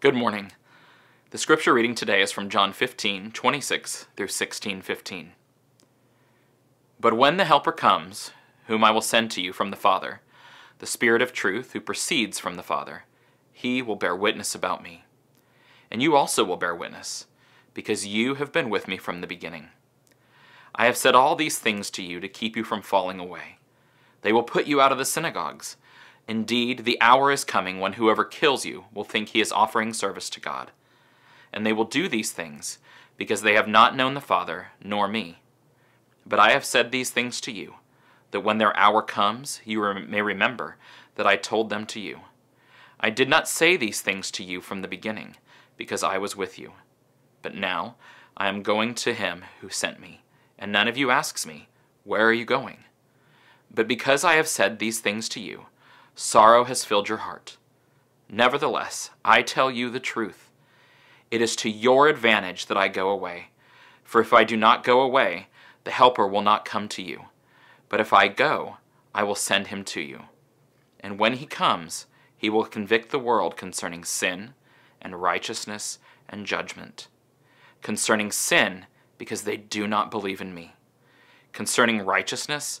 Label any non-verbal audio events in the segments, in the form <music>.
Good morning. The scripture reading today is from John 15, 26 through 16, 15. But when the Helper comes, whom I will send to you from the Father, the Spirit of truth who proceeds from the Father, he will bear witness about me. And you also will bear witness, because you have been with me from the beginning. I have said all these things to you to keep you from falling away. They will put you out of the synagogues. Indeed, the hour is coming when whoever kills you will think he is offering service to God. And they will do these things because they have not known the Father nor me. But I have said these things to you, that when their hour comes, you may remember that I told them to you. I did not say these things to you from the beginning, because I was with you. But now I am going to him who sent me, and none of you asks me, Where are you going? But because I have said these things to you, Sorrow has filled your heart. Nevertheless, I tell you the truth. It is to your advantage that I go away. For if I do not go away, the Helper will not come to you. But if I go, I will send him to you. And when he comes, he will convict the world concerning sin, and righteousness, and judgment. Concerning sin, because they do not believe in me. Concerning righteousness,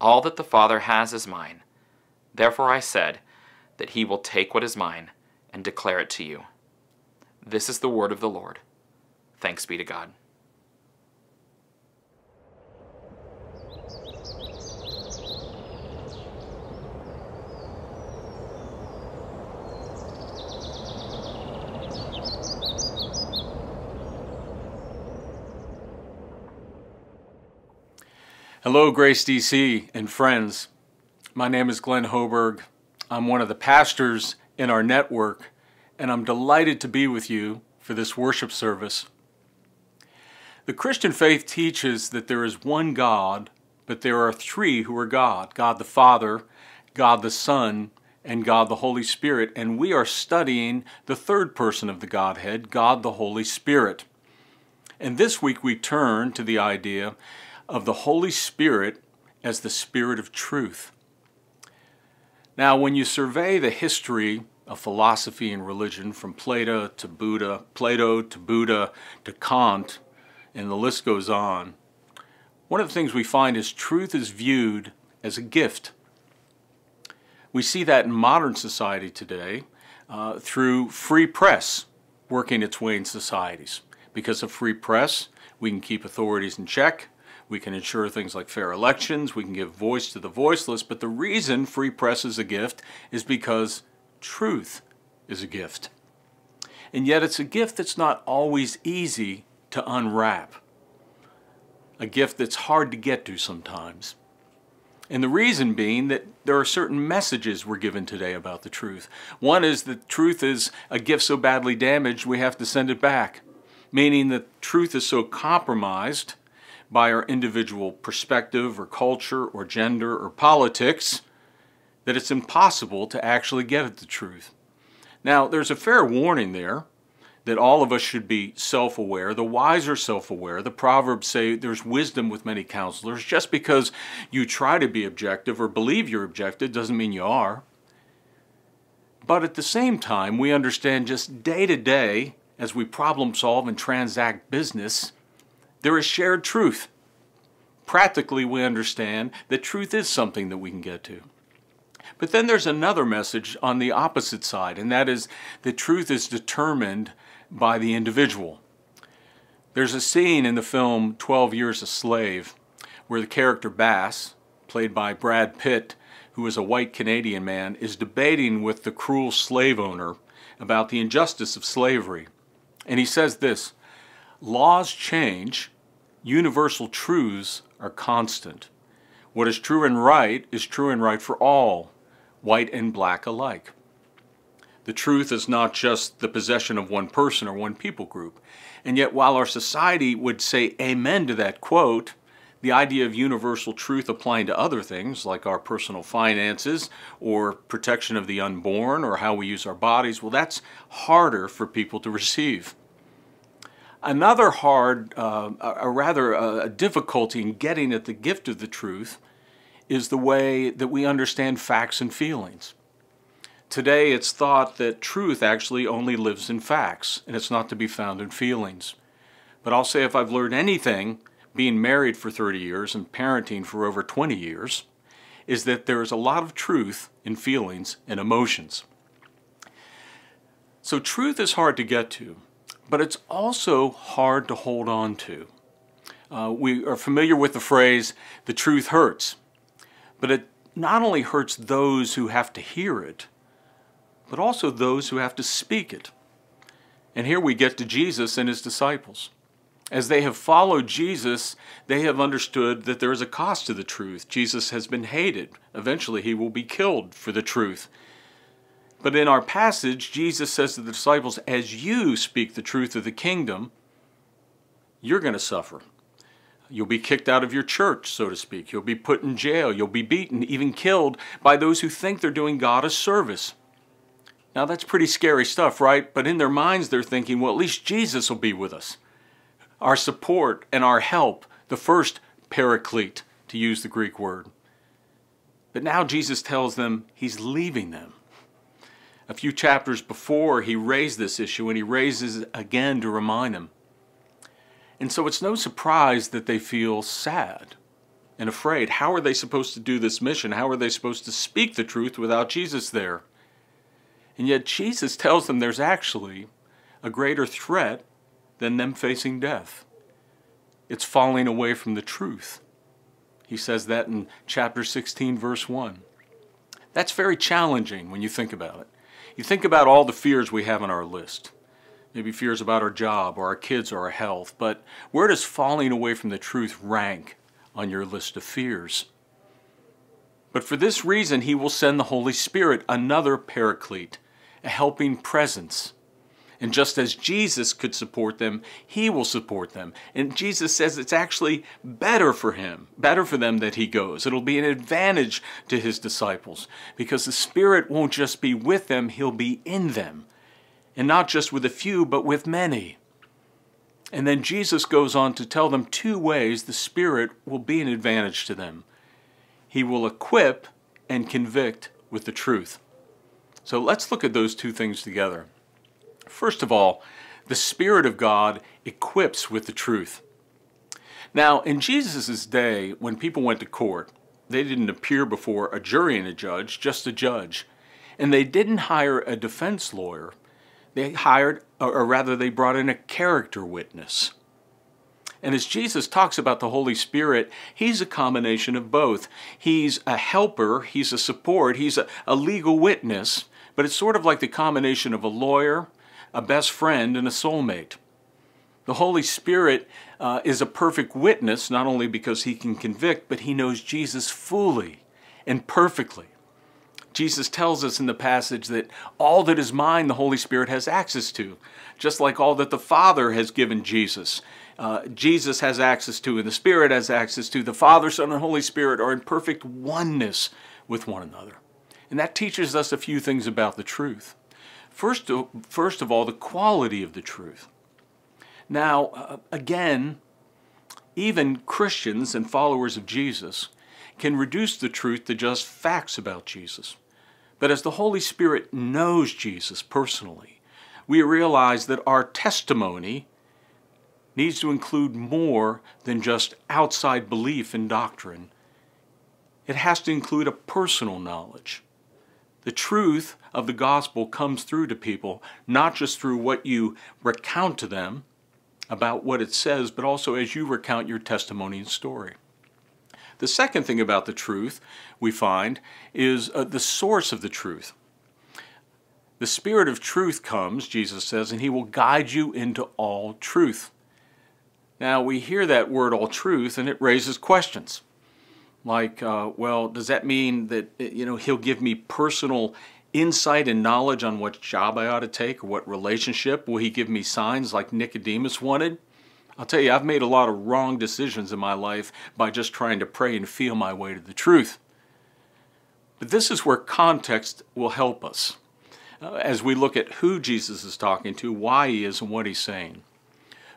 All that the Father has is mine. Therefore I said that he will take what is mine and declare it to you. This is the word of the Lord. Thanks be to God. Hello, Grace DC and friends. My name is Glenn Hoberg. I'm one of the pastors in our network, and I'm delighted to be with you for this worship service. The Christian faith teaches that there is one God, but there are three who are God God the Father, God the Son, and God the Holy Spirit. And we are studying the third person of the Godhead, God the Holy Spirit. And this week we turn to the idea of the Holy Spirit as the Spirit of truth. Now, when you survey the history of philosophy and religion from Plato to Buddha, Plato to Buddha to Kant, and the list goes on, one of the things we find is truth is viewed as a gift. We see that in modern society today uh, through free press working its way in societies. Because of free press, we can keep authorities in check, we can ensure things like fair elections. We can give voice to the voiceless. But the reason free press is a gift is because truth is a gift. And yet it's a gift that's not always easy to unwrap. A gift that's hard to get to sometimes. And the reason being that there are certain messages we're given today about the truth. One is that truth is a gift so badly damaged we have to send it back, meaning that truth is so compromised by our individual perspective or culture or gender or politics that it's impossible to actually get at the truth. Now, there's a fair warning there that all of us should be self aware. The wise are self aware. The Proverbs say there's wisdom with many counselors. Just because you try to be objective or believe you're objective doesn't mean you are. But at the same time, we understand just day to day, as we problem solve and transact business, there is shared truth. Practically, we understand that truth is something that we can get to. But then there's another message on the opposite side, and that is that truth is determined by the individual. There's a scene in the film 12 Years a Slave where the character Bass, played by Brad Pitt, who is a white Canadian man, is debating with the cruel slave owner about the injustice of slavery. And he says this Laws change, universal truths are constant. What is true and right is true and right for all, white and black alike. The truth is not just the possession of one person or one people group. And yet, while our society would say amen to that quote, the idea of universal truth applying to other things like our personal finances or protection of the unborn or how we use our bodies, well, that's harder for people to <laughs> receive. Another hard, uh, a rather uh, a difficulty in getting at the gift of the truth is the way that we understand facts and feelings. Today, it's thought that truth actually only lives in facts, and it's not to be found in feelings. But I'll say if I've learned anything, being married for 30 years and parenting for over 20 years, is that there is a lot of truth in feelings and emotions. So, truth is hard to get to, but it's also hard to hold on to. Uh, we are familiar with the phrase, the truth hurts, but it not only hurts those who have to hear it, but also those who have to speak it. And here we get to Jesus and his disciples. As they have followed Jesus, they have understood that there is a cost to the truth. Jesus has been hated. Eventually, he will be killed for the truth. But in our passage, Jesus says to the disciples, As you speak the truth of the kingdom, you're going to suffer. You'll be kicked out of your church, so to speak. You'll be put in jail. You'll be beaten, even killed by those who think they're doing God a service. Now, that's pretty scary stuff, right? But in their minds, they're thinking, well, at least Jesus will be with us. Our support and our help, the first paraclete, to use the Greek word. But now Jesus tells them he's leaving them. A few chapters before, he raised this issue, and he raises it again to remind them. And so it's no surprise that they feel sad and afraid. How are they supposed to do this mission? How are they supposed to speak the truth without Jesus there? And yet Jesus tells them there's actually a greater threat than them facing death. It's falling away from the truth. He says that in chapter 16, verse 1. That's very challenging when you think about it. You think about all the fears we have on our list. Maybe fears about our job or our kids or our health, but where does falling away from the truth rank on your list of fears? But for this reason, he will send the Holy Spirit, another paraclete, a helping presence. And just as Jesus could support them, he will support them. And Jesus says it's actually better for him, better for them that he goes. It'll be an advantage to his disciples because the Spirit won't just be with them, he'll be in them. And not just with a few, but with many. And then Jesus goes on to tell them two ways the Spirit will be an advantage to them. He will equip and convict with the truth. So let's look at those two things together. First of all, the Spirit of God equips with the truth. Now, in Jesus' day, when people went to court, they didn't appear before a jury and a judge, just a judge. And they didn't hire a defense lawyer. They hired, or rather, they brought in a character witness. And as Jesus talks about the Holy Spirit, he's a combination of both. He's a helper, he's a support, he's a, a legal witness, but it's sort of like the combination of a lawyer, a best friend, and a soulmate. The Holy Spirit uh, is a perfect witness, not only because he can convict, but he knows Jesus fully and perfectly. Jesus tells us in the passage that all that is mine, the Holy Spirit has access to, just like all that the Father has given Jesus. Uh, Jesus has access to, and the Spirit has access to. The Father, Son, and Holy Spirit are in perfect oneness with one another. And that teaches us a few things about the truth. First of, first of all, the quality of the truth. Now, uh, again, even Christians and followers of Jesus can reduce the truth to just facts about Jesus. But as the Holy Spirit knows Jesus personally, we realize that our testimony needs to include more than just outside belief in doctrine. It has to include a personal knowledge. The truth of the gospel comes through to people, not just through what you recount to them about what it says, but also as you recount your testimony and story. The second thing about the truth we find is uh, the source of the truth. The Spirit of truth comes, Jesus says, and He will guide you into all truth. Now, we hear that word all truth, and it raises questions like, uh, well, does that mean that you know he'll give me personal insight and knowledge on what job I ought to take or what relationship? Will He give me signs like Nicodemus wanted? I'll tell you, I've made a lot of wrong decisions in my life by just trying to pray and feel my way to the truth. But this is where context will help us uh, as we look at who Jesus is talking to, why he is, and what he's saying.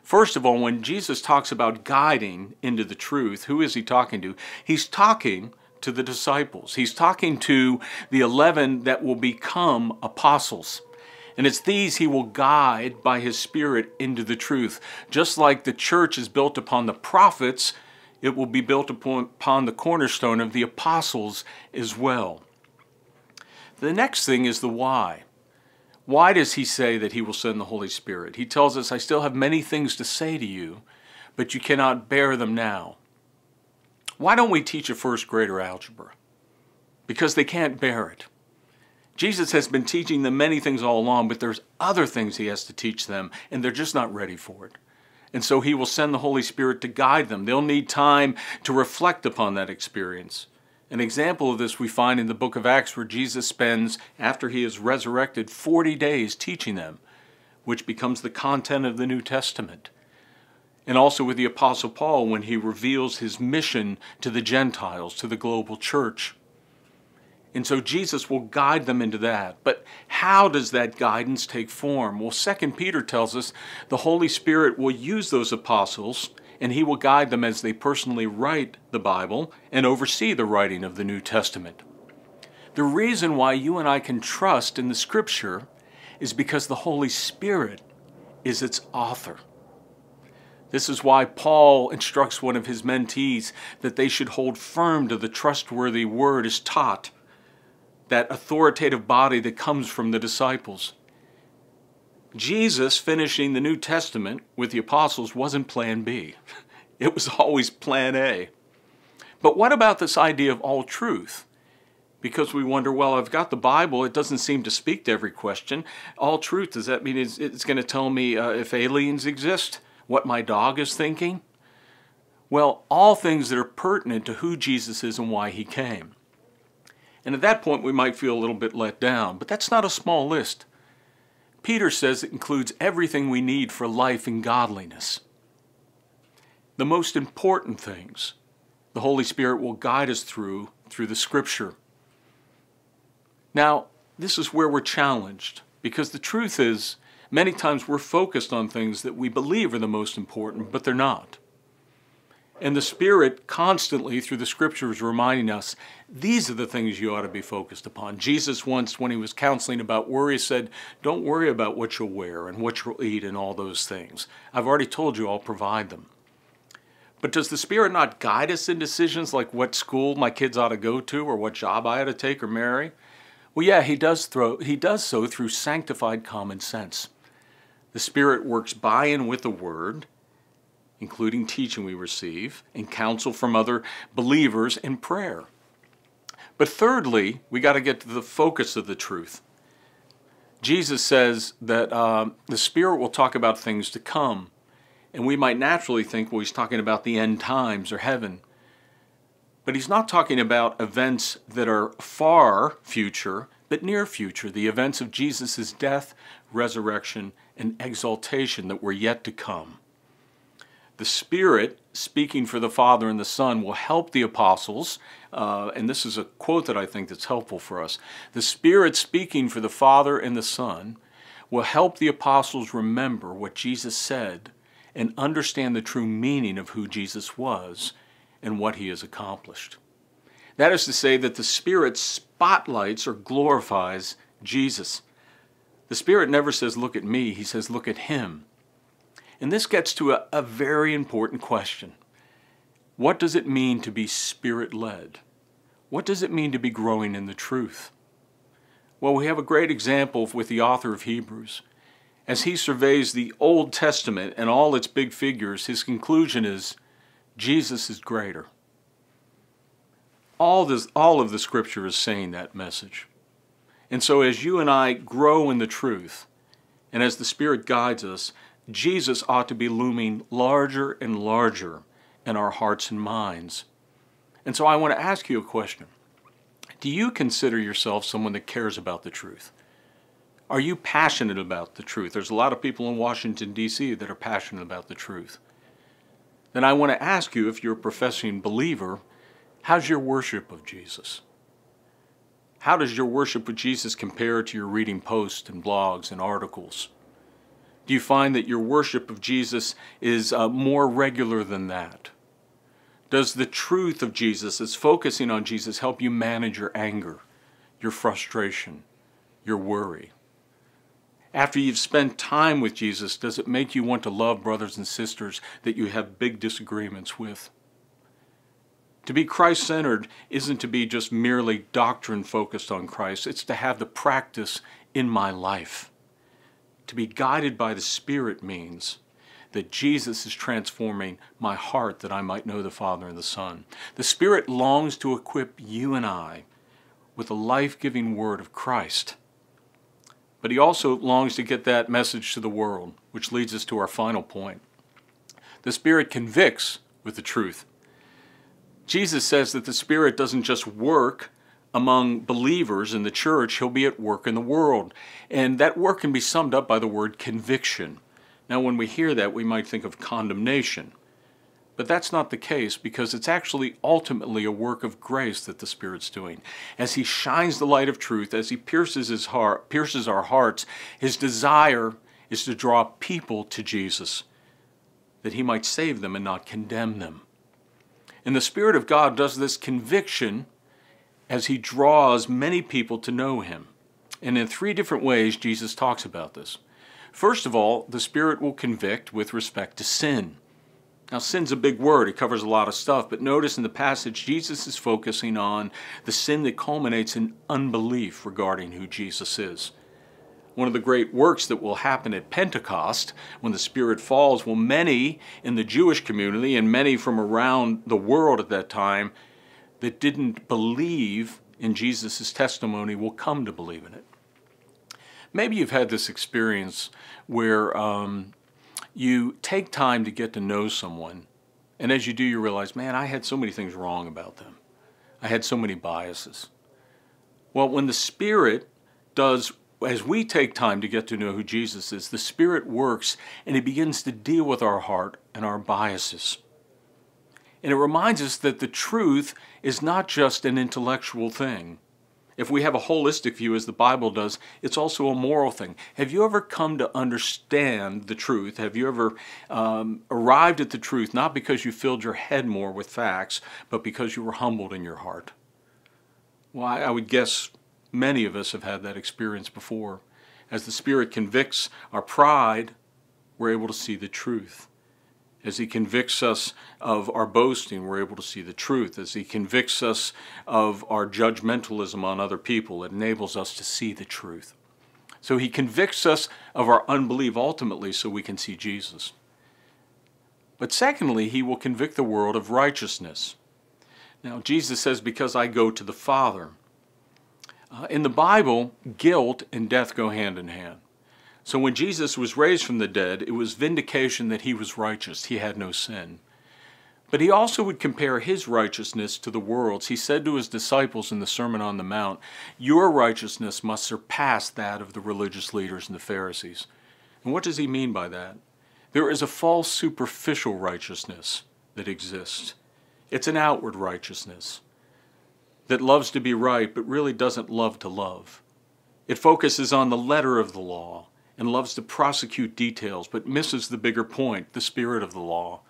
First of all, when Jesus talks about guiding into the truth, who is he talking to? He's talking to the disciples. He's talking to the 11 that will become apostles. And it's these he will guide by his Spirit into the truth. Just like the church is built upon the prophets, it will be built upon, the cornerstone of the apostles as well. The next thing is the why. Why does he say that he will send the Holy Spirit? He tells us, I still have many things to say to you, but you cannot bear them now. Why don't we teach a first grader algebra? Because they can't bear it. Jesus has been teaching them many things all along, but there's other things he has to teach them, and they're just not ready for it. And so he will send the Holy Spirit to guide them. They'll need time to reflect upon that experience. An example of this we find in the book of Acts, where Jesus spends, after he is resurrected, 40 days teaching them, which becomes the content of the New Testament. And also with the Apostle Paul, when he reveals his mission to the Gentiles, to the global church. And so Jesus will guide them into that. But how does that guidance take form? Well, 2 Peter tells us the Holy Spirit will use those apostles and he will guide them as they personally write the Bible and oversee the writing of the New Testament. The reason why you and I can trust in the Scripture is because the Holy Spirit is its author. This is why Paul instructs one of his mentees that they should hold firm to the trustworthy word as taught that authoritative body that comes from the disciples. Jesus finishing the New Testament with the apostles wasn't plan B. <laughs> It was always plan A. But what about this idea of all truth? Because we wonder, well, I've got the Bible, it doesn't seem to speak to every question. All truth, does that mean it's, it's going to tell me uh, if aliens exist, what my dog is thinking? Well, all things that are pertinent to who Jesus is and why he came. And at that point, we might feel a little bit let down, but that's not a small list. Peter says it includes everything we need for life and godliness. The most important things the Holy Spirit will guide us through through the Scripture. Now, this is where we're challenged because the truth is, many times we're focused on things that we believe are the most important, but they're not. And the Spirit constantly, through the Scriptures, reminding us these are the things you ought to be focused upon. Jesus once, when he was counseling about worry, said, Don't worry about what you'll wear and what you'll eat and all those things. I've already told you I'll provide them. But does the Spirit not guide us in decisions like what school my kids ought to go to or what job I ought to take or marry? Well, yeah, he does, throw, he does so through sanctified common sense. The Spirit works by and with the Word including teaching we receive, and counsel from other believers in prayer. But thirdly, we got to get to the focus of the truth. Jesus says that uh, the Spirit will talk about things to come, and we might naturally think, well, he's talking about the end times or heaven. But he's not talking about events that are far future, but near future, the events of Jesus' death, resurrection, and exaltation that were yet to come. The Spirit, speaking for the Father and the Son, will help the apostles. Uh, and this is a quote that I think that's helpful for us. The Spirit, speaking for the Father and the Son, will help the apostles remember what Jesus said and understand the true meaning of who Jesus was and what he has accomplished. That is to say, that the Spirit spotlights or glorifies Jesus. The Spirit never says, Look at me, he says, Look at him. And this gets to a, a very important question. What does it mean to be spirit led? What does it mean to be growing in the truth? Well, we have a great example with the author of Hebrews. As he surveys the Old Testament and all its big figures, his conclusion is Jesus is greater. All, this, all of the scripture is saying that message. And so, as you and I grow in the truth, and as the Spirit guides us, Jesus ought to be looming larger and larger in our hearts and minds. And so I want to ask you a question. Do you consider yourself someone that cares about the truth? Are you passionate about the truth? There's a lot of people in Washington, D.C. that are passionate about the truth. Then I want to ask you if you're a professing believer, how's your worship of Jesus? How does your worship of Jesus compare to your reading posts and blogs and articles? Do you find that your worship of Jesus is uh, more regular than that? Does the truth of Jesus, as focusing on Jesus, help you manage your anger, your frustration, your worry? After you've spent time with Jesus, does it make you want to love brothers and sisters that you have big disagreements with? To be Christ centered isn't to be just merely doctrine focused on Christ, it's to have the practice in my life. To be guided by the Spirit means that Jesus is transforming my heart that I might know the Father and the Son. The Spirit longs to equip you and I with the life giving word of Christ. But He also longs to get that message to the world, which leads us to our final point. The Spirit convicts with the truth. Jesus says that the Spirit doesn't just work among believers in the church, he'll be at work in the world. And that work can be summed up by the word conviction. Now, when we hear that, we might think of condemnation. But that's not the case because it's actually ultimately a work of grace that the Spirit's doing. As He shines the light of truth, as He pierces, his heart, pierces our hearts, His desire is to draw people to Jesus, that He might save them and not condemn them. And the Spirit of God does this conviction as he draws many people to know him. And in three different ways, Jesus talks about this. First of all, the Spirit will convict with respect to sin. Now, sin's a big word, it covers a lot of stuff, but notice in the passage, Jesus is focusing on the sin that culminates in unbelief regarding who Jesus is. One of the great works that will happen at Pentecost when the Spirit falls, will many in the Jewish community and many from around the world at that time that didn't believe in Jesus' testimony will come to believe in it. Maybe you've had this experience where um, you take time to get to know someone, and as you do, you realize, man, I had so many things wrong about them. I had so many biases. Well, when the Spirit does, as we take time to get to know who Jesus is, the Spirit works and He begins to deal with our heart and our biases. And it reminds us that the truth is not just an intellectual thing. If we have a holistic view, as the Bible does, it's also a moral thing. Have you ever come to understand the truth? Have you ever um, arrived at the truth not because you filled your head more with facts, but because you were humbled in your heart? Well, I, I would guess many of us have had that experience before. As the Spirit convicts our pride, we're able to see the truth. As He convicts us of our boasting, we're able to see the truth. As He convicts us of our judgmentalism on other people, it enables us to see the truth. So He convicts us of our unbelief ultimately so we can see Jesus. But secondly, He will convict the world of righteousness. Now, Jesus says, Because I go to the Father. Uh, in the Bible, guilt and death go hand in hand. So when Jesus was raised from the dead, it was vindication that he was righteous, he had no sin. But he also would compare his righteousness to the world's. He said to his disciples in the Sermon on the Mount, Your righteousness must surpass that of the religious leaders and the Pharisees. And what does he mean by that? There is a false superficial righteousness that exists. It's an outward righteousness that loves to be right but really doesn't love to love. It focuses on the letter of the law and loves to prosecute details, but misses the bigger point, the spirit of the law.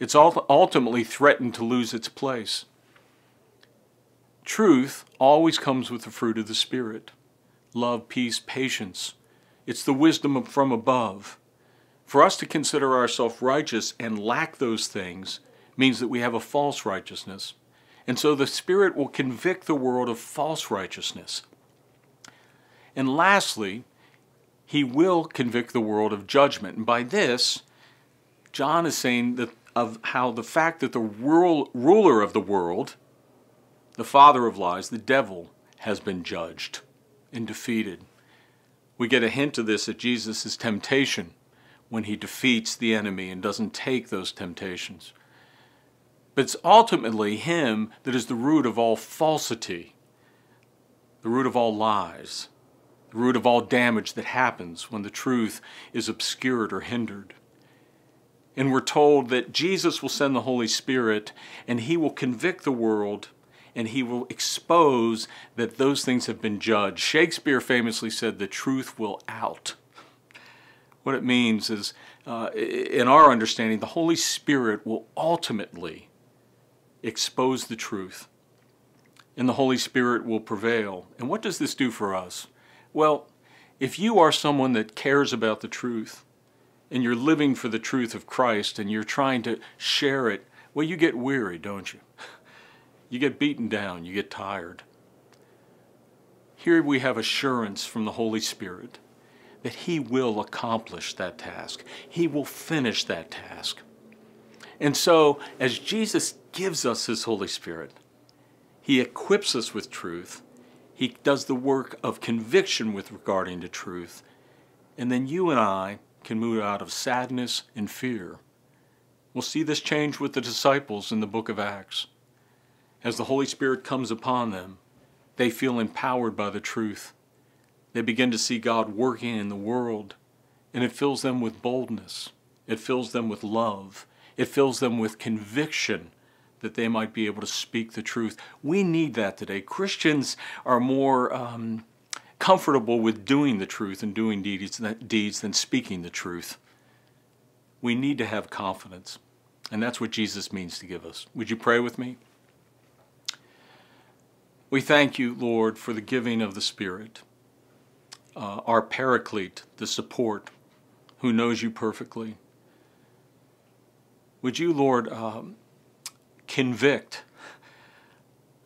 It's ultimately threatened to lose its place. Truth always comes with the fruit of the Spirit love, peace, patience. It's the wisdom from above. For us to consider ourselves righteous and lack those things means that we have a false righteousness. And so the Spirit will convict the world of false righteousness. And lastly, he will convict the world of judgment. And by this, John is saying that of how the fact that the ruler of the world, the father of lies, the devil, has been judged and defeated. We get a hint of this at Jesus' temptation when he defeats the enemy and doesn't take those temptations. But it's ultimately him that is the root of all falsity the root of all lies, the root of all damage that happens when the truth is obscured or hindered. And we're told that Jesus will send the Holy Spirit and he will convict the world and he will expose that those things have been judged. Shakespeare famously said, The truth will out. What it means is, uh, in our understanding, the Holy Spirit will ultimately expose the truth, and the Holy Spirit will prevail. And what does this do for us? Well, if you are someone that cares about the truth, and you're living for the truth of Christ, and you're trying to share it, well, you get weary, don't you? <laughs> You get beaten down, you get tired. Here we have assurance from the Holy Spirit that He will accomplish that task. He will finish that task. And so, as Jesus gives us His Holy Spirit, He equips us with truth. He does the work of conviction with regarding to truth. And then you and I can move out of sadness and fear. We'll see this change with the disciples in the book of Acts. As the Holy Spirit comes upon them, they feel empowered by the truth. They begin to see God working in the world, and it fills them with boldness. It fills them with love. It fills them with conviction that they might be able to speak the truth. We need that today. Christians are more um, comfortable with doing the truth and doing deeds, deeds than speaking the truth. We need to have confidence, and that's what Jesus means to give us. Would you pray with me? We thank you, Lord, for the giving of the Spirit, uh, our paraclete, the support, who knows you perfectly. Would you, Lord, um, convict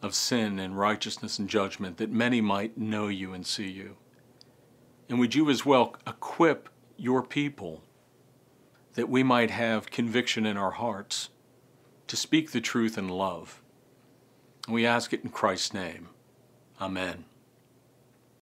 of sin and righteousness and judgment that many might know you and see you? And would you as well equip your people that we might have conviction in our hearts to speak the truth in love? We ask it in Christ's name. Amen.